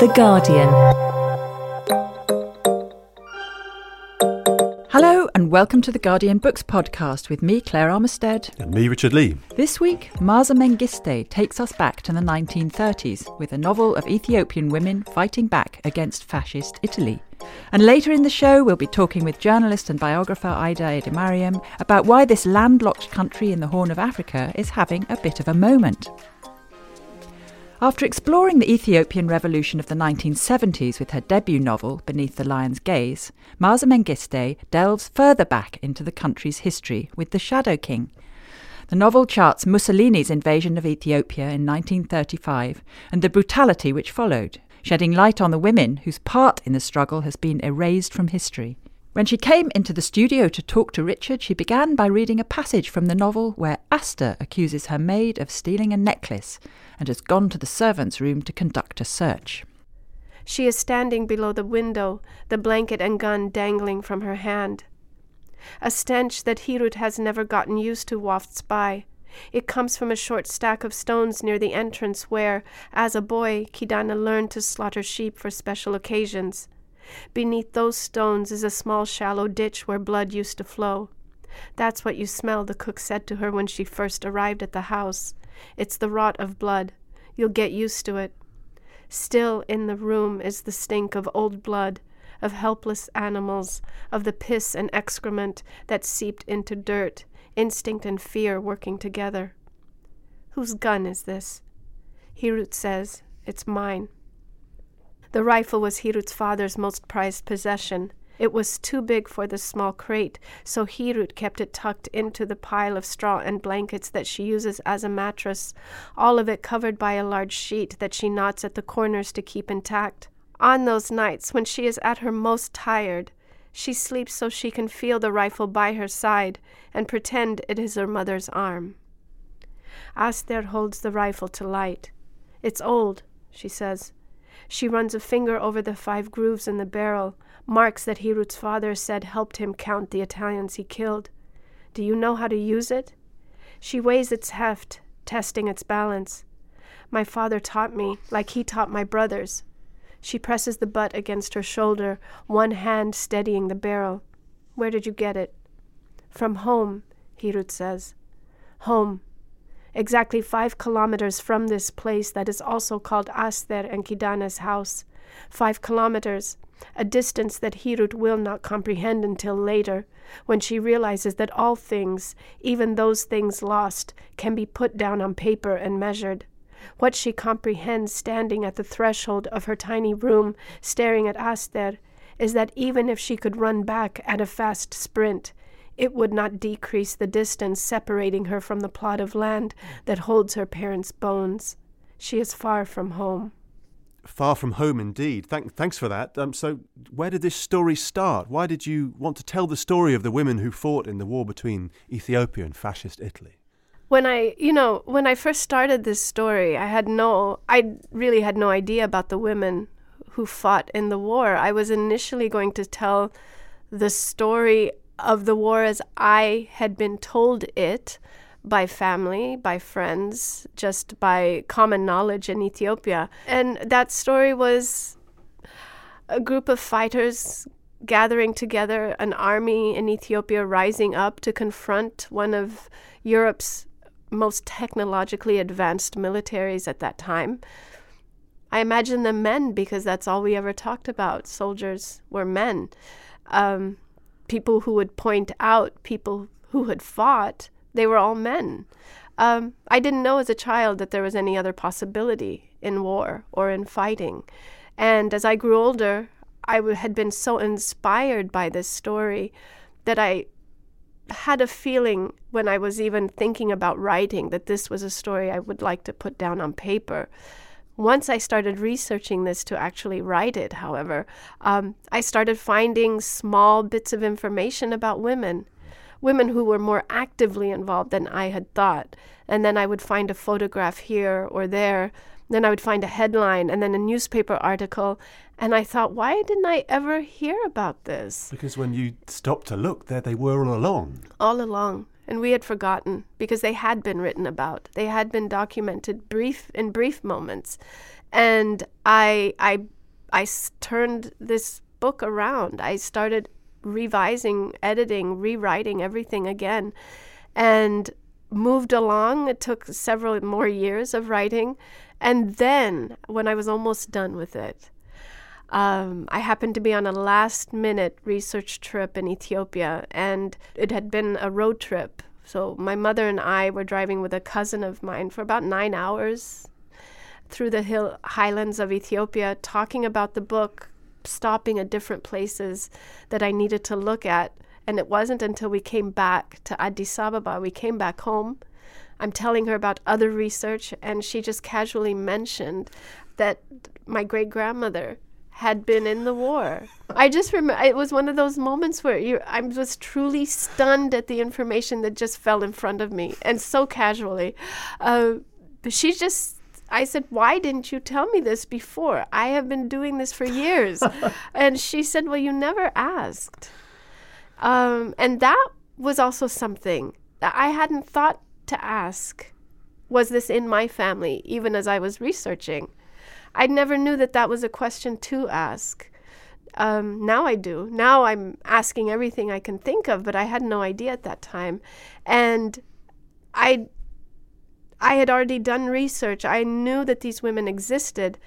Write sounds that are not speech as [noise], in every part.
The Guardian. Hello, and welcome to the Guardian Books podcast with me, Claire Armistead. And me, Richard Lee. This week, Maaza Mengiste takes us back to the 1930s with a novel of Ethiopian women fighting back against fascist Italy. And later in the show, we'll be talking with journalist and biographer Ida Edemariam about why this landlocked country in the Horn of Africa is having a bit of a moment. After exploring the Ethiopian revolution of the 1970s with her debut novel, Beneath the Lion's Gaze, Maaza Mengiste delves further back into the country's history with The Shadow King. The novel charts Mussolini's invasion of Ethiopia in 1935 and the brutality which followed, shedding light on the women whose part in the struggle has been erased from history. When she came into the studio to talk to Richard, she began by reading a passage from the novel where Aster accuses her maid of stealing a necklace and has gone to the servants' room to conduct a search. She is standing below the window, the blanket and gun dangling from her hand. A stench that Hirut has never gotten used to wafts by. It comes from a short stack of stones near the entrance where, as a boy, Kidane learned to slaughter sheep for special occasions. Beneath those stones is a small shallow ditch where blood used to flow. That's what you smell, the cook said to her when she first arrived at the house. It's the rot of blood. You'll get used to it. Still in the room is the stink of old blood, of helpless animals, of the piss and excrement that seeped into dirt, instinct and fear working together. Whose gun is this? Hirut says, It's mine. The rifle was Hirut's father's most prized possession. It was too big for the small crate, so Hirut kept it tucked into the pile of straw and blankets that she uses as a mattress, all of it covered by a large sheet that she knots at the corners to keep intact. On those nights when she is at her most tired, she sleeps so she can feel the rifle by her side and pretend it is her mother's arm. Aster holds the rifle to light. It's old, she says. She runs a finger over the five grooves in the barrel, marks that Hirut's father said helped him count the Italians he killed. Do you know how to use it? She weighs its heft, testing its balance. My father taught me, like he taught my brothers. She presses the butt against her shoulder, one hand steadying the barrel. Where did you get it? From home, Hirut says. Home, exactly five kilometers from this place that is also called Aster and Kidane's house. Five kilometers, a distance that Hirut will not comprehend until later, when she realizes that all things, even those things lost, can be put down on paper and measured. What she comprehends standing at the threshold of her tiny room, staring at Aster, is that even if she could run back at a fast sprint, it would not decrease the distance separating her from the plot of land that holds her parents' bones. She is far from home. Far from home, indeed. Thank, thanks for that. Um, so, where did this story start? Why did you want to tell the story of the women who fought in the war between Ethiopia and fascist Italy? When I, you know, when I first started this story, I had no, I really had no idea about the women who fought in the war. I was initially going to tell the story of the war as I had been told it by family, by friends, just by common knowledge in Ethiopia. And that story was a group of fighters gathering together, an army in Ethiopia rising up to confront one of Europe's most technologically advanced militaries at that time. I imagine them men because that's all we ever talked about. Soldiers were men. Um, people who would point out people who had fought, they were all men. Um, I didn't know as a child that there was any other possibility in war or in fighting. And as I grew older, I w- had been so inspired by this story that I had a feeling when I was even thinking about writing that this was a story I would like to put down on paper. Once I started researching this to actually write it, however, um, I started finding small bits of information about women, women who were more actively involved than I had thought. And then I would find a photograph here or there. Then I would find a headline and then a newspaper article. And I thought, why didn't I ever hear about this? Because when you stopped to look, there they were all along. All along and we had forgotten because they had been written about. They had been documented brief in brief moments. and I I I turned this book around. I started revising, editing, rewriting everything again, and moved along. It took several more years of writing, and then when I was almost done with it. Um, I happened to be on a last minute research trip in Ethiopia, and it had been a road trip. So, my mother and I were driving with a cousin of mine for about nine hours through the hill highlands of Ethiopia, talking about the book, stopping at different places that I needed to look at. And it wasn't until we came back to Addis Ababa, we came back home. I'm telling her about other research, and she just casually mentioned that my great grandmother had been in the war. I just remember it was one of those moments where you, I was truly stunned at the information that just fell in front of me, and so casually. Uh, she just I said, Why didn't you tell me this before? I have been doing this for years. [laughs] and she said, Well, you never asked. Um, and that was also something that I hadn't thought to ask. Was this in my family, even as I was researching? I never knew that that was a question to ask. Um, now I do. Now I'm asking everything I can think of, but I had no idea at that time. And I I had already done research. I knew that these women existed,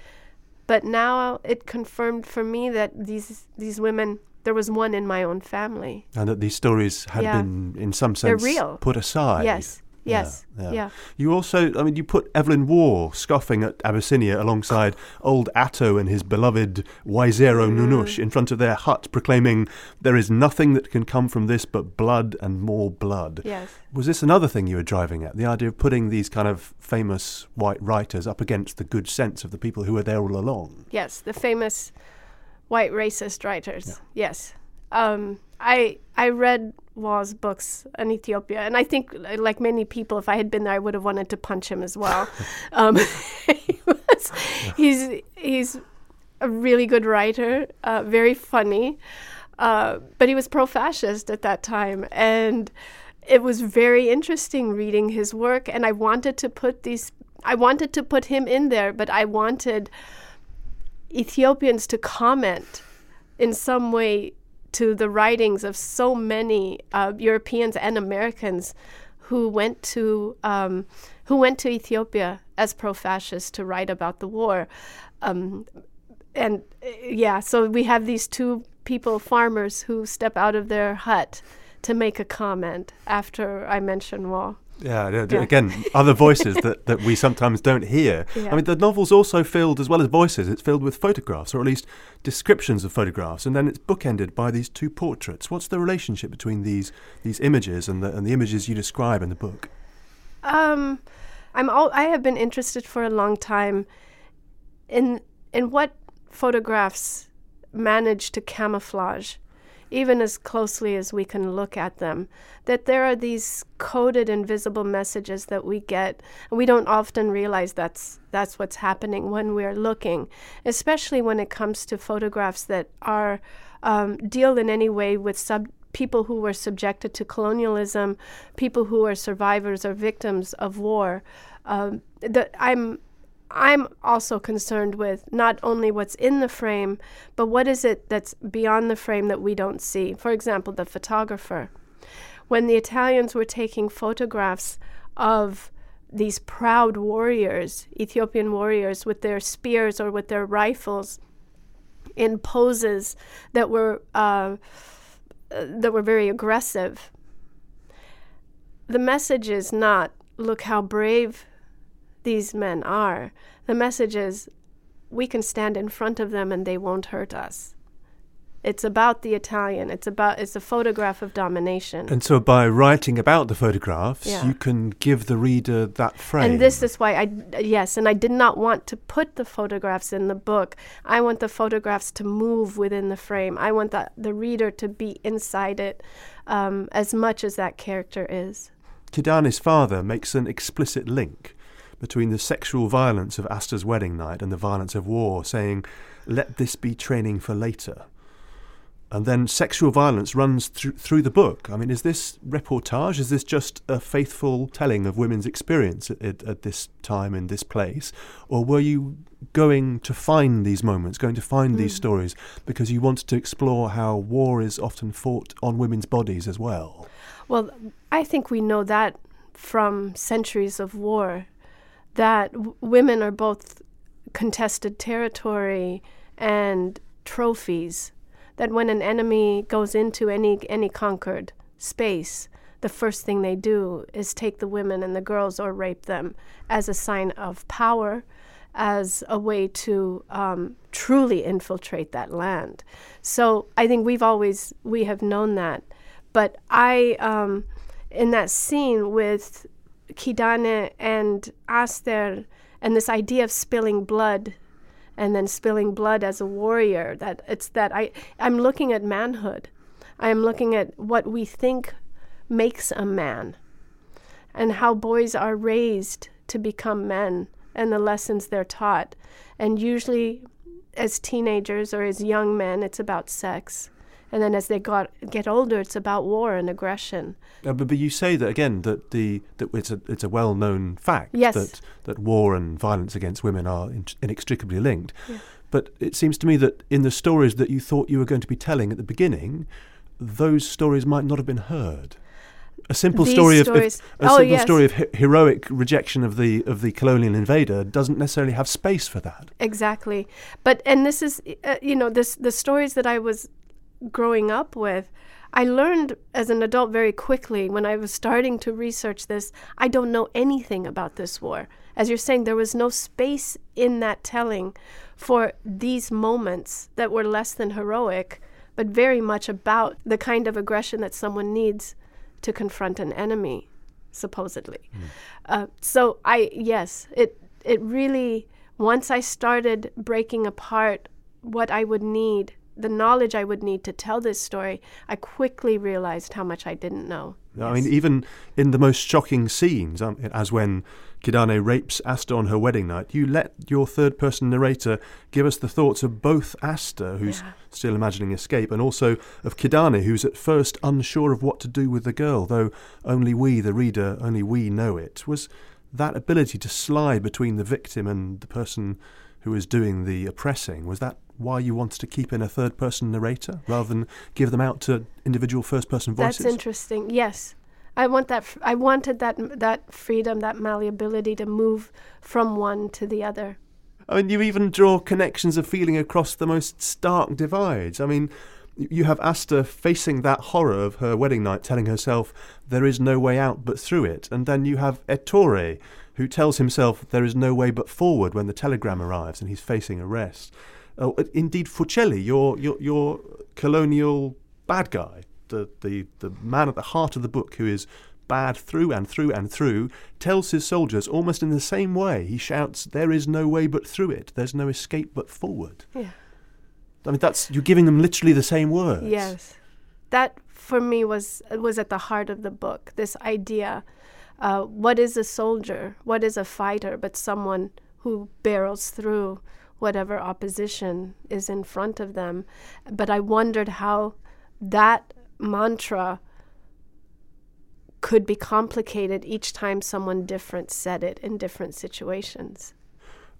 but now it confirmed for me that these these women there was one in my own family. And that these stories had Yeah. been, in some sense, real. put aside. Yes. Yes. Yeah. You also, I mean, you put Evelyn Waugh scoffing at Abyssinia alongside old Atto and his beloved Waizero Mm. Nunush in front of their hut, proclaiming, There is nothing that can come from this but blood and more blood. Yes. Was this another thing you were driving at? The idea of putting these kind of famous white writers up against the good sense of the people who were there all along? Yes, the famous white racist writers. Yes. Um, I I read Waugh's books in Ethiopia, and I think, like many people, if I had been there, I would have wanted to punch him as well. [laughs] um, [laughs] he was, he's he's a really good writer, uh, very funny, uh, but he was pro-fascist at that time, and it was very interesting reading his work. And I wanted to put these, I wanted to put him in there, but I wanted Ethiopians to comment in some way to the writings of so many uh, Europeans and Americans who went to um, who went to Ethiopia as pro-fascists to write about the war, um, and uh, yeah, so we have these two people, farmers, who step out of their hut to make a comment after I mention war. Yeah, yeah, Yeah. again, other voices that, that we sometimes don't hear. Yeah. I mean, the novel's also filled, as well as voices, it's filled with photographs, or at least descriptions of photographs, and then it's bookended by these two portraits. What's the relationship between these these images and the and the images you describe in the book? Um, I'm all, I have been interested for a long time in in what photographs manage to camouflage, even as closely as we can look at them. That there are these coded invisible messages that we get, and we don't often realize that's that's what's happening when we're looking, especially when it comes to photographs that are um, deal in any way with sub people who were subjected to colonialism, people who are survivors or victims of war. Um, that I'm I'm also concerned with not only what's in the frame, but what is it that's beyond the frame that we don't see. For example, the photographer. When the Italians were taking photographs of these proud warriors, Ethiopian warriors, with their spears or with their rifles in poses that were uh, that were very aggressive. The message is not look how brave these men are. The message is we can stand in front of them and they won't hurt us. It's about the Italian. It's about it's a photograph of domination. And so, by writing about the photographs, Yeah. you can give the reader that frame. And this is why I, yes, and I did not want to put the photographs in the book. I want the photographs to move within the frame. I want the, the reader to be inside it um, as much as that character is. Kidane's father makes an explicit link between the sexual violence of Aster's wedding night and the violence of war, saying, Let this be training for later. and then sexual violence runs through through the book. I mean, is this reportage? Is this just a faithful telling of women's experience at, at, at this time in this place, or were you going to find these moments, going to find mm. these stories because you wanted to explore how war is often fought on women's bodies as well? Well, I think we know that from centuries of war that w- women are both contested territory and trophies that when an enemy goes into any any conquered space, the first thing they do is take the women and the girls or rape them as a sign of power, as a way to um, truly infiltrate that land. So I think we've always we have known that, but I um, in that scene with Kidane and Aster and this idea of spilling blood and then spilling blood as a warrior. That it's that I I'm looking at manhood. I am looking at what we think makes a man and how boys are raised to become men and the lessons they're taught. And usually as teenagers or as young men it's about sex and then as they got get older, it's about war and aggression. Uh, but, but you say that again that the that it's a it's a well known fact yes. that that war and violence against women are in, inextricably linked. Yeah. But it seems to me that in the stories that you thought you were going to be telling at the beginning, those stories might not have been heard. A simple These story of, of, a oh, simple yes. story of he- heroic rejection of the of the colonial invader doesn't necessarily have space for that. Exactly, but and this is uh, you know this the stories that I was growing up with, I learned as an adult very quickly when I was starting to research this, I don't know anything about this war. As you're saying, there was no space in that telling for these moments that were less than heroic, but very much about the kind of aggression that someone needs to confront an enemy, supposedly. Mm. Uh, so I, yes, it it really once I started breaking apart what I would need the knowledge I would need to tell this story, I quickly realized how much I didn't know. I yes. mean, even in the most shocking scenes, um, as when Kidane rapes Aster on her wedding night, you let your third person narrator give us the thoughts of both Aster, who's yeah. still imagining escape, and also of Kidane, who's at first unsure of what to do with the girl, though only we, the reader, only we know it. Was that ability to slide between the victim and the person who is doing the oppressing, was that why you wanted to keep in a third person narrator rather than give them out to individual first person voices? That's interesting. Yes. I want that f- I wanted that that freedom, that malleability to move from one to the other. I mean, you even draw connections of feeling across the most stark divides. I mean, you have Aster facing that horror of her wedding night, telling herself there is no way out but through it, and then you have Ettore, who tells himself there is no way but forward when the telegram arrives and he's facing arrest. Oh, uh, indeed, Fucelli, your, your, your colonial bad guy, the, the, the man at the heart of the book who is bad through and through and through, tells his soldiers almost in the same way. He shouts, There is no way but through it. There's no escape but forward. Yeah. I mean, that's you're giving them literally the same words. Yes, that for me was was at the heart of the book. This idea, uh, what is a soldier? What is a fighter? But someone who barrels through whatever opposition is in front of them. But I wondered how that mantra could be complicated each time someone different said it in different situations.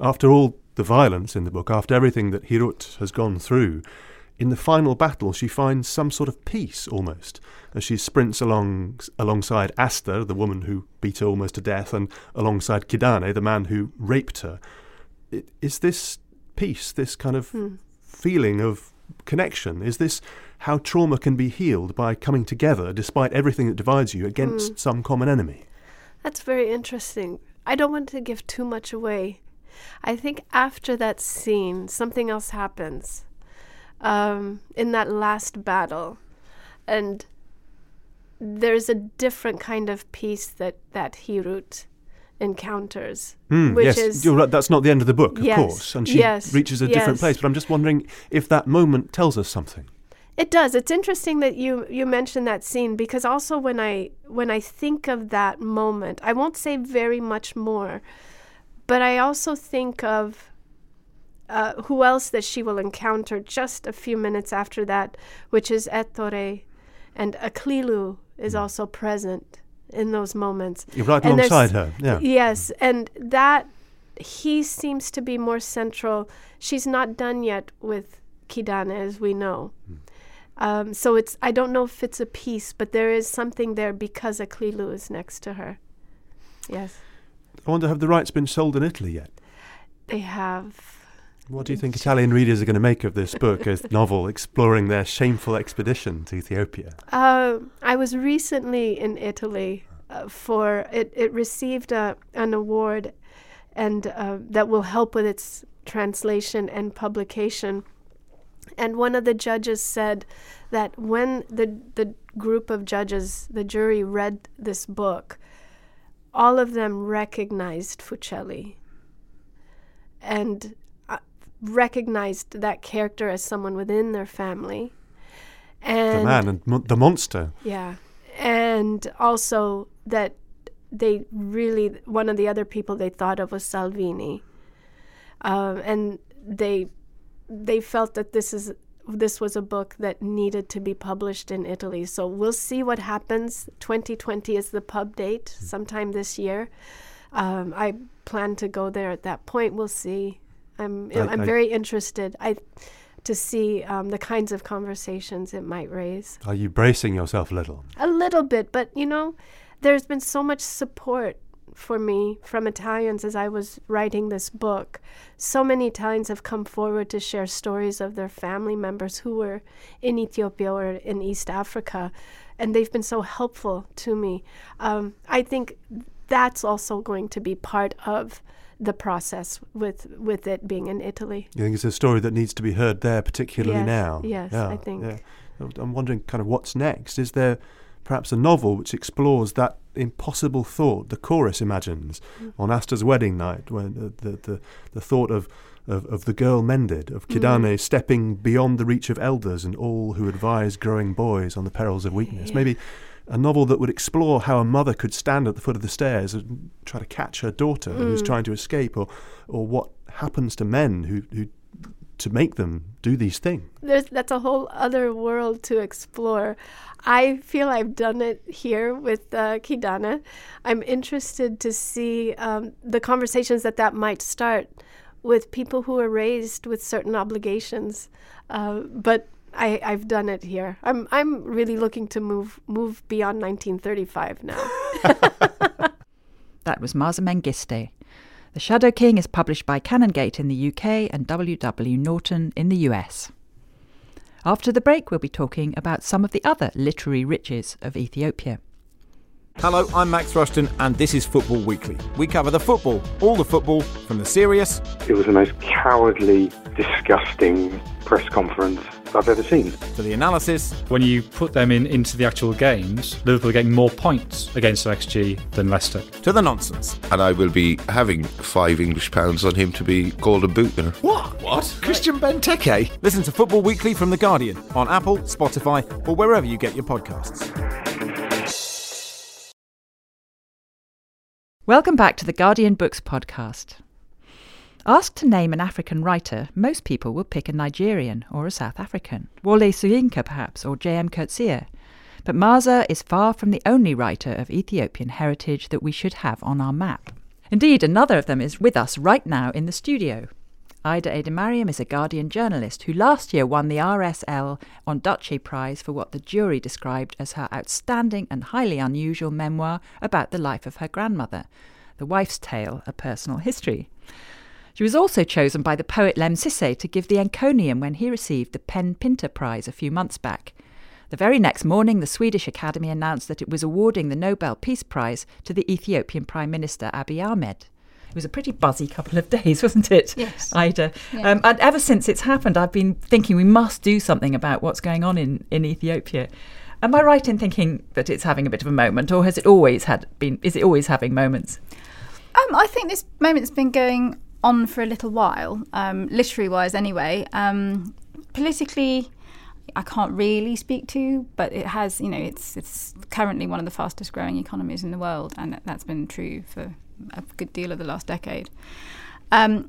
After all the violence in the book, after everything that Hirut has gone through, in the final battle she finds some sort of peace almost as she sprints along alongside Aster, the woman who beat her almost to death, and alongside Kidane, the man who raped her. Is this peace, this kind of hmm. feeling of connection? Is this how trauma can be healed by coming together despite everything that divides you against hmm. some common enemy? That's very interesting. I don't want to give too much away. I think after that scene, something else happens um, in that last battle. And there's a different kind of peace that, that Hirut encounters. Mm, which yes, is right, that's not the end of the book, of yes, course, and she yes, reaches a different place. But I'm just wondering if that moment tells us something. It does. It's interesting that you you mentioned that scene because also when I when I think of that moment, I won't say very much more, but I also think of uh, who else that she will encounter just a few minutes after that, which is Ettore, and Aklilu is also present in those moments. You're right And alongside her. Yeah. Yes, and that he seems to be more central. She's not done yet with Kidane, as we know. Um, so it's I don't know if it's a piece, but there is something there because Aklilu is next to her. Yes, I wonder, have the rights been sold in Italy yet? they have. What do you think Italian readers are going to make of this book, a novel exploring their shameful expedition to Ethiopia? Uh, I was recently in Italy uh, for it. It received a, an award, and uh, that will help with its translation and publication. And one of the judges said that when the the group of judges, the jury, read this book, all of them recognized Fucelli and recognized that character as someone within their family. And the man and mo- the monster. yeah. And also that they really, one of the other people they thought of was Salvini. Um, and they they felt that this is this was a book that needed to be published in Italy. So we'll see what happens. 2020 is the pub date, sometime this year. Um, I plan to go there at that point. We'll see. I'm I- I'm I- very interested. I to see um, the kinds of conversations it might raise. Are you bracing yourself a little? A little bit, but you know, there's been so much support for me from Italians as I was writing this book. So many Italians have come forward to share stories of their family members who were in Ethiopia or in East Africa, and they've been so helpful to me. Um, I think that's also going to be part of the process with with it being in Italy. You think it's a story that needs to be heard there, particularly Yes, now? yes, I think. Yeah. I'm wondering, kind of, what's next? Is there perhaps a novel which explores that impossible thought the chorus imagines Mm. on Aster's wedding night, when the the, the, the thought of, of of the girl mended, of Kidane Mm. stepping beyond the reach of elders and all who advise growing boys on the perils of weakness. Yeah. Maybe a novel that would explore how a mother could stand at the foot of the stairs and try to catch her daughter who's Mm. trying to escape, or or what happens to men who who to make them do these things. there's that's a whole other world to explore. I feel I've done it here with uh, Kidane. I'm interested to see um, the conversations that that might start with people who are raised with certain obligations. Uh, but I, I've done it here. I'm I'm really looking to move move beyond 1935 now. [laughs] [laughs] That was Maaza Mengiste. The Shadow King is published by Canongate in the UK and W.W. Norton in the US. After the break, we'll be talking about some of the other literary riches of Ethiopia. Hello, I'm Max Rushden, and this is Football Weekly. We cover the football, all the football, from the serious It was the most cowardly, disgusting press conference I've ever seen. to the analysis When you put them in into the actual games, Liverpool are getting more points against XG than Leicester. to the nonsense. and I will be having five English pounds on him to be Golden Boot winner. What? What? Christian Benteke? Listen to Football Weekly from The Guardian on Apple, Spotify, or wherever you get your podcasts. Welcome back to the Guardian Books podcast. Asked to name an African writer, most people will pick a Nigerian or a South African, Wole Soyinka perhaps, or J.M. Coetzee. But Maaza is far from the only writer of Ethiopian heritage that we should have on our map. Indeed, another of them is with us right now in the studio. Ida Edemariam is a Guardian journalist who last year won the RSL on Ondaatje Prize for what the jury described as her outstanding and highly unusual memoir about the life of her grandmother, The Wife's Tale, A Personal History. She was also chosen by the poet Lemn Sissay to give the Encomium when he received the Pen Pinter Prize a few months back. The very next morning, the Swedish Academy announced that it was awarding the Nobel Peace Prize to the Ethiopian Prime Minister Abiy Ahmed. It was a pretty buzzy couple of [laughs] days, wasn't it? Yes. Ida. Yeah. Um, and ever since it's happened, I've been thinking we must do something about what's going on in, in Ethiopia. Am I right in thinking that it's having a bit of a moment, or has it always had been? Is it always having moments? Um, I think this moment's been going on for a little while, um, literary wise anyway. Um, politically, I can't really speak to, but it has, you know, it's it's currently one of the fastest growing economies in the world, and that's been true for a good deal of the last decade. Um,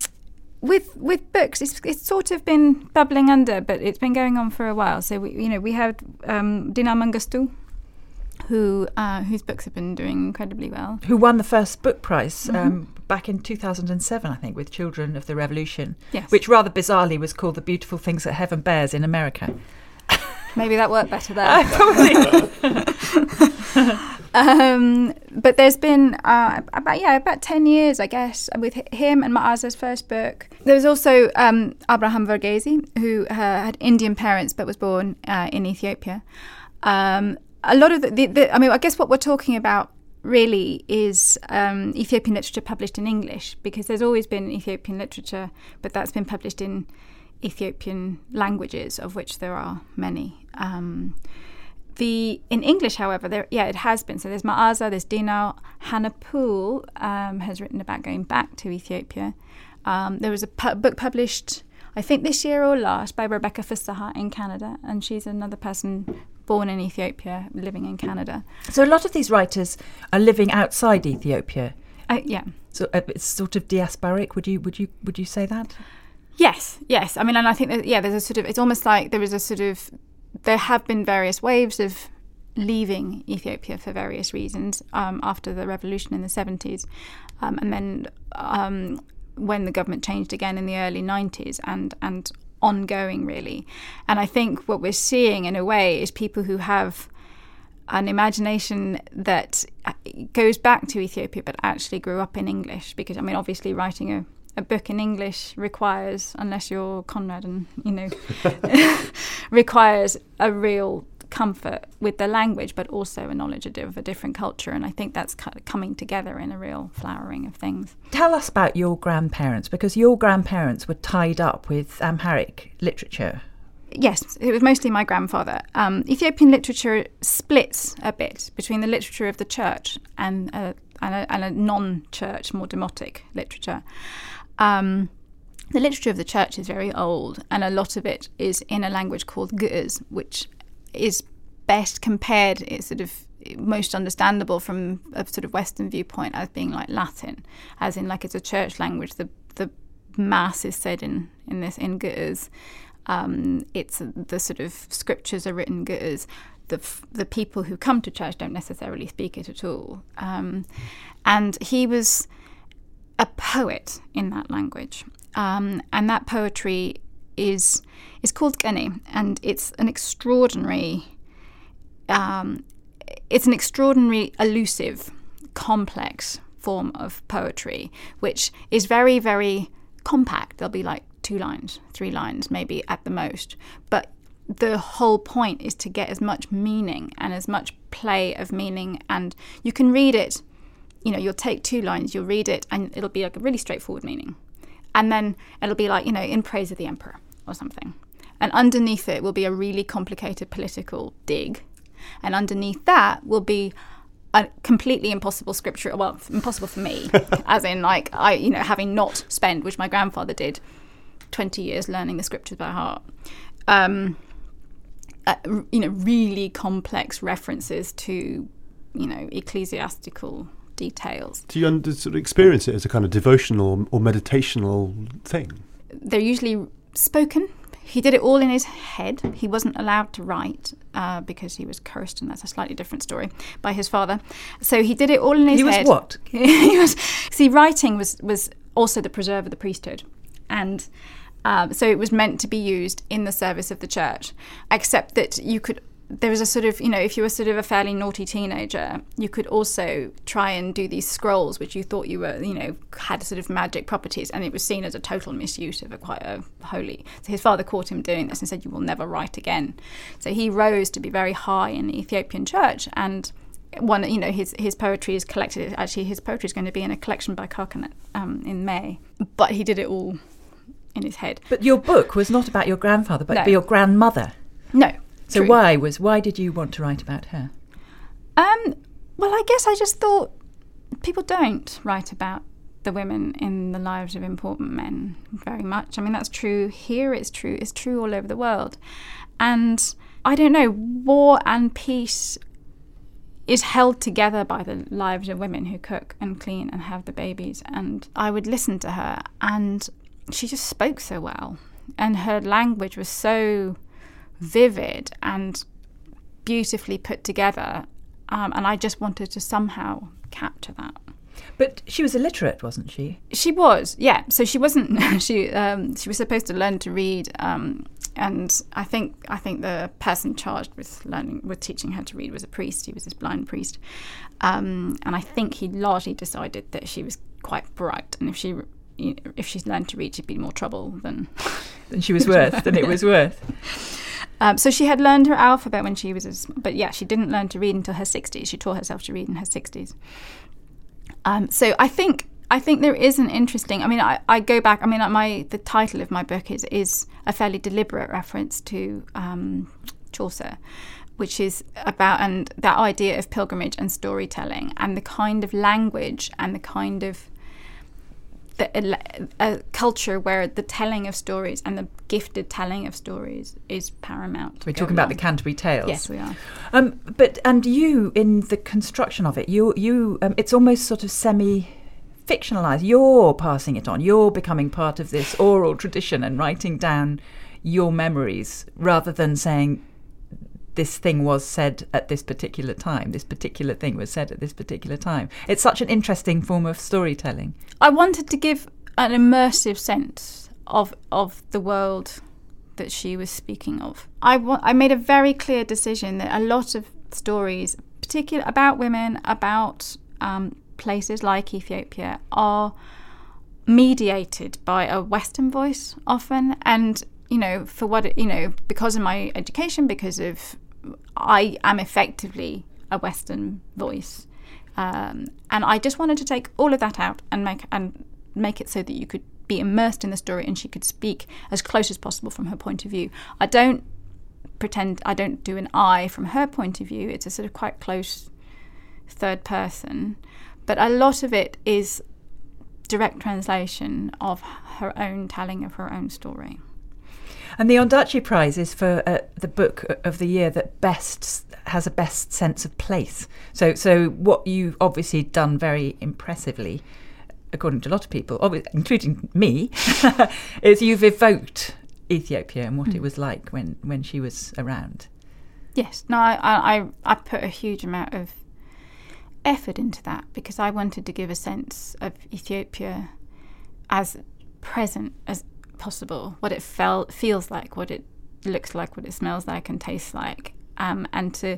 with with books, it's it's sort of been bubbling under, but it's been going on for a while. So we, you know, we had um, Dina Mengestu, who uh, whose books have been doing incredibly well. Who won the first book prize Mhm. um, back in 2007, I think, with Children of the Revolution, Yes. which rather bizarrely was called The Beautiful Things That Heaven Bears in America. Maybe that worked better there. [laughs] Uh, probably. [laughs] um, but there's been uh, about yeah about ten years, I guess, with him and Maaza's first book. There was also um, Abraham Verghese, who uh, had Indian parents but was born uh, in Ethiopia. Um, a lot of the, the, the, I mean, I guess what we're talking about really is um, Ethiopian literature published in English because there's always been Ethiopian literature, but that's been published in Ethiopian languages, of which there are many. Um, the in English, however, there yeah, it has been. So there's Maaza, there's Dina, Hannah Pool um, has written about going back to Ethiopia. Um, there was a pu- book published, I think this year or last, by Rebecca Fisseha in Canada, and she's another person born in Ethiopia, living in Canada. so a lot of these writers are living outside Ethiopia. Uh, yeah. So uh, it's sort of diasporic. Would you would you would you say that? Yes, yes. I mean, and I think that yeah, there's a sort of. It's almost like there is a sort of. There have been various waves of leaving Ethiopia for various reasons um, after the revolution in the 70s, um, and then um, when the government changed again in the early 90s, and and ongoing really. And I think what we're seeing in a way is people who have an imagination that uh, goes back to Ethiopia but actually grew up in English because I mean obviously writing a, a book in English requires unless you're Conrad and you know [laughs] [laughs] requires a real comfort with the language but also a knowledge of a different culture and I think that's kind of coming together in a real flowering of things. Tell us about your grandparents because your grandparents were tied up with Amharic literature. Yes, it was mostly my grandfather. Um, Ethiopian literature splits a bit between the literature of the church and a, and a, and a non-church, more demotic literature. Um, the literature of the church is very old, and a lot of it is in a language called Ge'ez, which is best compared, it's sort of most understandable from a sort of Western viewpoint as being like Latin, as in like it's a church language. The the mass is said in in this in Ge'ez. Um, it's the sort of scriptures are written Ge'ez. The the people who come to church don't necessarily speak it at all. Um, and he was a poet in that language, um, and that poetry is is called Gani, and it's an extraordinary. Um, it's an extraordinary, elusive, complex form of poetry, which is very, very compact. There'll be like two lines, three lines, maybe at the most. But the whole point is to get as much meaning and as much play of meaning. And you can read it, you know, you'll take two lines, you'll read it, and it'll be like a really straightforward meaning. And then it'll be like, you know, in praise of the emperor or something. And underneath it will be a really complicated political dig. And underneath that will be a completely impossible scripture. Well, impossible for me, [laughs] as in like I, you know, having not spent, which my grandfather did, twenty years learning the scriptures by heart. Um, uh, you know, really complex references to, you know, ecclesiastical details. Do you under, sort of experience it as a kind of devotional or meditational thing? they're usually spoken. He did it all in his head. He wasn't allowed to write uh, because he was cursed, and that's a slightly different story by his father. So he did it all in his head. He was head. what? [laughs] he was. See, writing was was also the preserve of the priesthood, and um, so it was meant to be used in the service of the church. Except that you could. There was a sort of, you know, if you were sort of a fairly naughty teenager, you could also try and do these scrolls, which you thought you were, you know, had sort of magic properties, and it was seen as a total misuse of a quite a holy. So his father caught him doing this and said, "You will never write again." So he rose to be very high in the Ethiopian church, and one, you know, his his poetry is collected. Actually, his poetry is going to be in a collection by Carcanet um, in May, but he did it all in his head. But your book was not about your grandfather, but No. your grandmother. No. So true. why was why did you want to write about her? Um, well, I guess I just thought people don't write about the women in the lives of important men very much. I mean, that's true here, it's true, it's true all over the world. And I don't know, war and peace is held together by the lives of women who cook and clean and have the babies. And I would listen to her, and she just spoke so well, and her language was so vivid and beautifully put together. Um, and I just wanted to somehow capture that. But she was illiterate, wasn't she? She was, yeah. So she wasn't. [laughs] she um, she was supposed to learn to read, um, and I think I think the person charged with learning with teaching her to read was a priest. He was this blind priest, um, and I think he largely decided that she was quite bright, and if she if she's learned to read, she'd be more trouble than than she was worth. than it [laughs] was worth. Um, so she had learned her alphabet when she was, but yeah, she didn't learn to read until her 60s. She taught herself to read in her 60s. Um, so I think I think there is an interesting. I mean, I, I go back. I mean, my the title of my book is is a fairly deliberate reference to um, Chaucer, which is about and that idea of pilgrimage and storytelling and the kind of language and the kind of the, a, culture where the telling of stories and the gifted telling of stories is paramount. We're talking about the Canterbury Tales. Yes, we are. Um, but and you in the construction of it, you you um, it's almost sort of semi fictionalized. You're passing it on. You're becoming part of this oral tradition and writing down your memories rather than saying this thing was said at this particular time. This particular thing was said at this particular time. It's such an interesting form of storytelling. I wanted to give an immersive sense of of the world that she was speaking of. I, wa- I made a very clear decision that a lot of stories, particularly about women, about um, places like Ethiopia, are mediated by a Western voice often, and you know, for what you know, because of my education, because of I am effectively a Western voice, um, and I just wanted to take all of that out and make and make it so that you could be immersed in the story and she could speak as close as possible from her point of view. I don't pretend I don't do an I from her point of view. It's a sort of quite close third person, but a lot of it is direct translation of her own telling of her own story. And the Ondaatje Prize is for uh, the book of the year that best has a best sense of place. So, so what you've obviously done very impressively, according to a lot of people, including me, [laughs] is you've evoked Ethiopia and what mm. it was like when, when she was around. Yes, no, I, I, I put a huge amount of effort into that because I wanted to give a sense of Ethiopia as present as possible, what it felt feels like, what it looks like, what it smells like and tastes like, um, and to,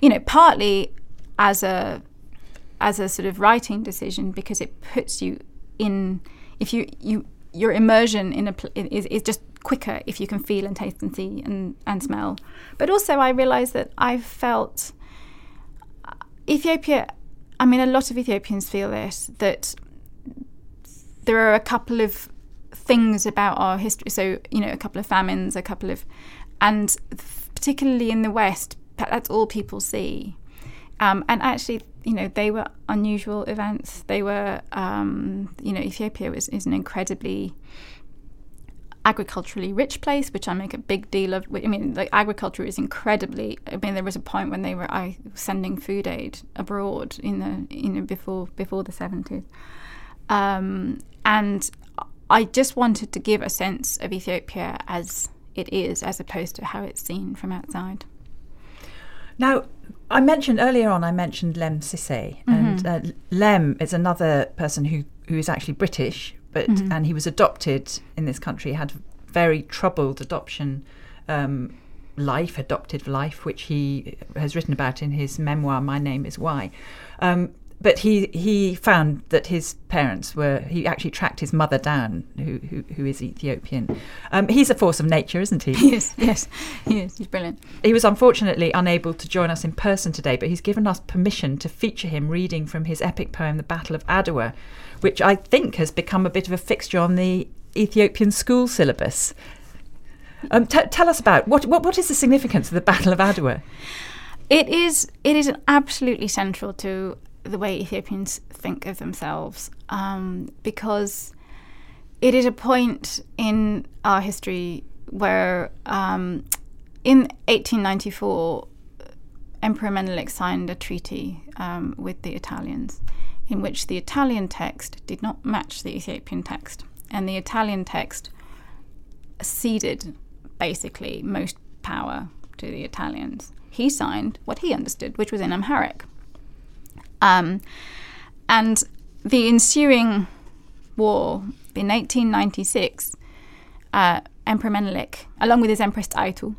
you know, partly as a as a sort of writing decision because it puts you in if you you your immersion in a pl- is, is just quicker if you can feel and taste and see and, and smell. But also, I realised that I felt Ethiopia. I mean, a lot of Ethiopians feel this that there are a couple of things about our history. So, you know, a couple of famines, a couple of, and particularly in the West, that's all people see. Um, and actually, you know, they were unusual events. They were, um, you know, Ethiopia was, is an incredibly agriculturally rich place, which I make a big deal of. I mean, like agriculture is incredibly. I mean, there was a point when they were I sending food aid abroad in the you know before before the seventies, um, and I just wanted to give a sense of Ethiopia as it is, as opposed to how it's seen from outside. Now, I mentioned earlier on, I mentioned Lemn Sissay, mm-hmm. and uh, Lemn is another person who, who is actually British, but mm-hmm. and he was adopted in this country, had very troubled adoption um, life, adopted life, which he has written about in his memoir, My Name Is Why. Um, but he he found that his parents were he actually tracked his mother down who who, who is Ethiopian. Um, he's a force of nature, isn't he? Yes, yes, he is. He's brilliant. He was unfortunately unable to join us in person today, but he's given us permission to feature him reading from his epic poem, The Battle of Adwa, which I think has become a bit of a fixture on the Ethiopian school syllabus. Um, t- tell us about what, what what is the significance of the Battle of Adwa? It is it is absolutely central to the way Ethiopians think of themselves um, because it is a point in our history where um, in 1894 Emperor Menelik signed a treaty um, with the Italians in which the Italian text did not match the Ethiopian text. and the Italian text ceded basically most power to the Italians. He signed what he understood, which was in Amharic. Um, and the ensuing war in 1896, uh, Emperor Menelik, along with his Empress Taitu,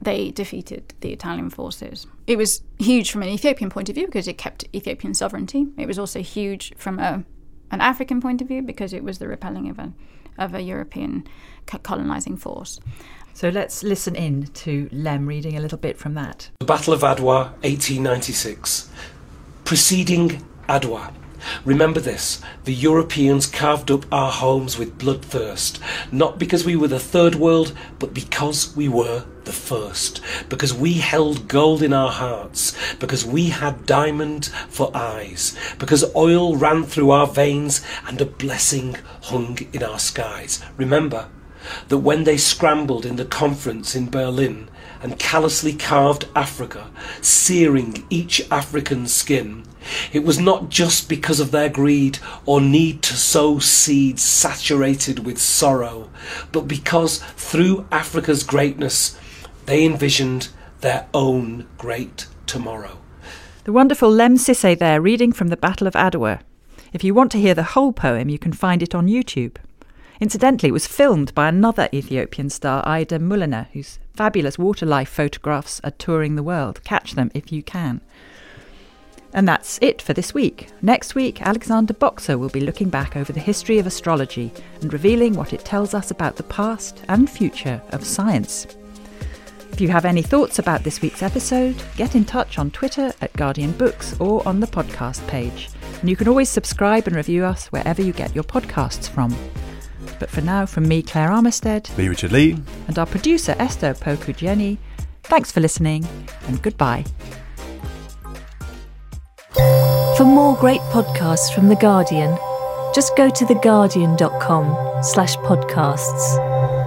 they defeated the Italian forces. It was huge from an Ethiopian point of view because it kept Ethiopian sovereignty. It was also huge from a, an African point of view because it was the repelling of a, of a European colonizing force. So let's listen in to Lemn reading a little bit from that. The Battle of Adwa, 1896. Preceding Adwa. Remember this the Europeans carved up our homes with bloodthirst, not because we were the third world, but because we were the first, because we held gold in our hearts, because we had diamond for eyes, because oil ran through our veins and a blessing hung in our skies. Remember that when they scrambled in the conference in Berlin and callously carved Africa, searing each African's skin, it was not just because of their greed or need to sow seeds saturated with sorrow, but because through Africa's greatness they envisioned their own great tomorrow. The wonderful Lemn Sissay there reading from the Battle of Adwa. If you want to hear the whole poem, you can find it on YouTube. Incidentally, it was filmed by another Ethiopian star, Aida Muluneh, whose fabulous water life photographs are touring the world. Catch them if you can. And that's it for this week. Next week, Alexander Boxer will be looking back over the history of astrology and revealing what it tells us about the past and future of science. If you have any thoughts about this week's episode, get in touch on Twitter at Guardian Books or on the podcast page. And you can always subscribe and review us wherever you get your podcasts from. But for now, from me, Claire Armistead, Me, Richard Lea. and our producer, Esther Opoku-Gyeni, thanks for listening and goodbye. For more great podcasts from The Guardian, just go to theguardian.com slash podcasts.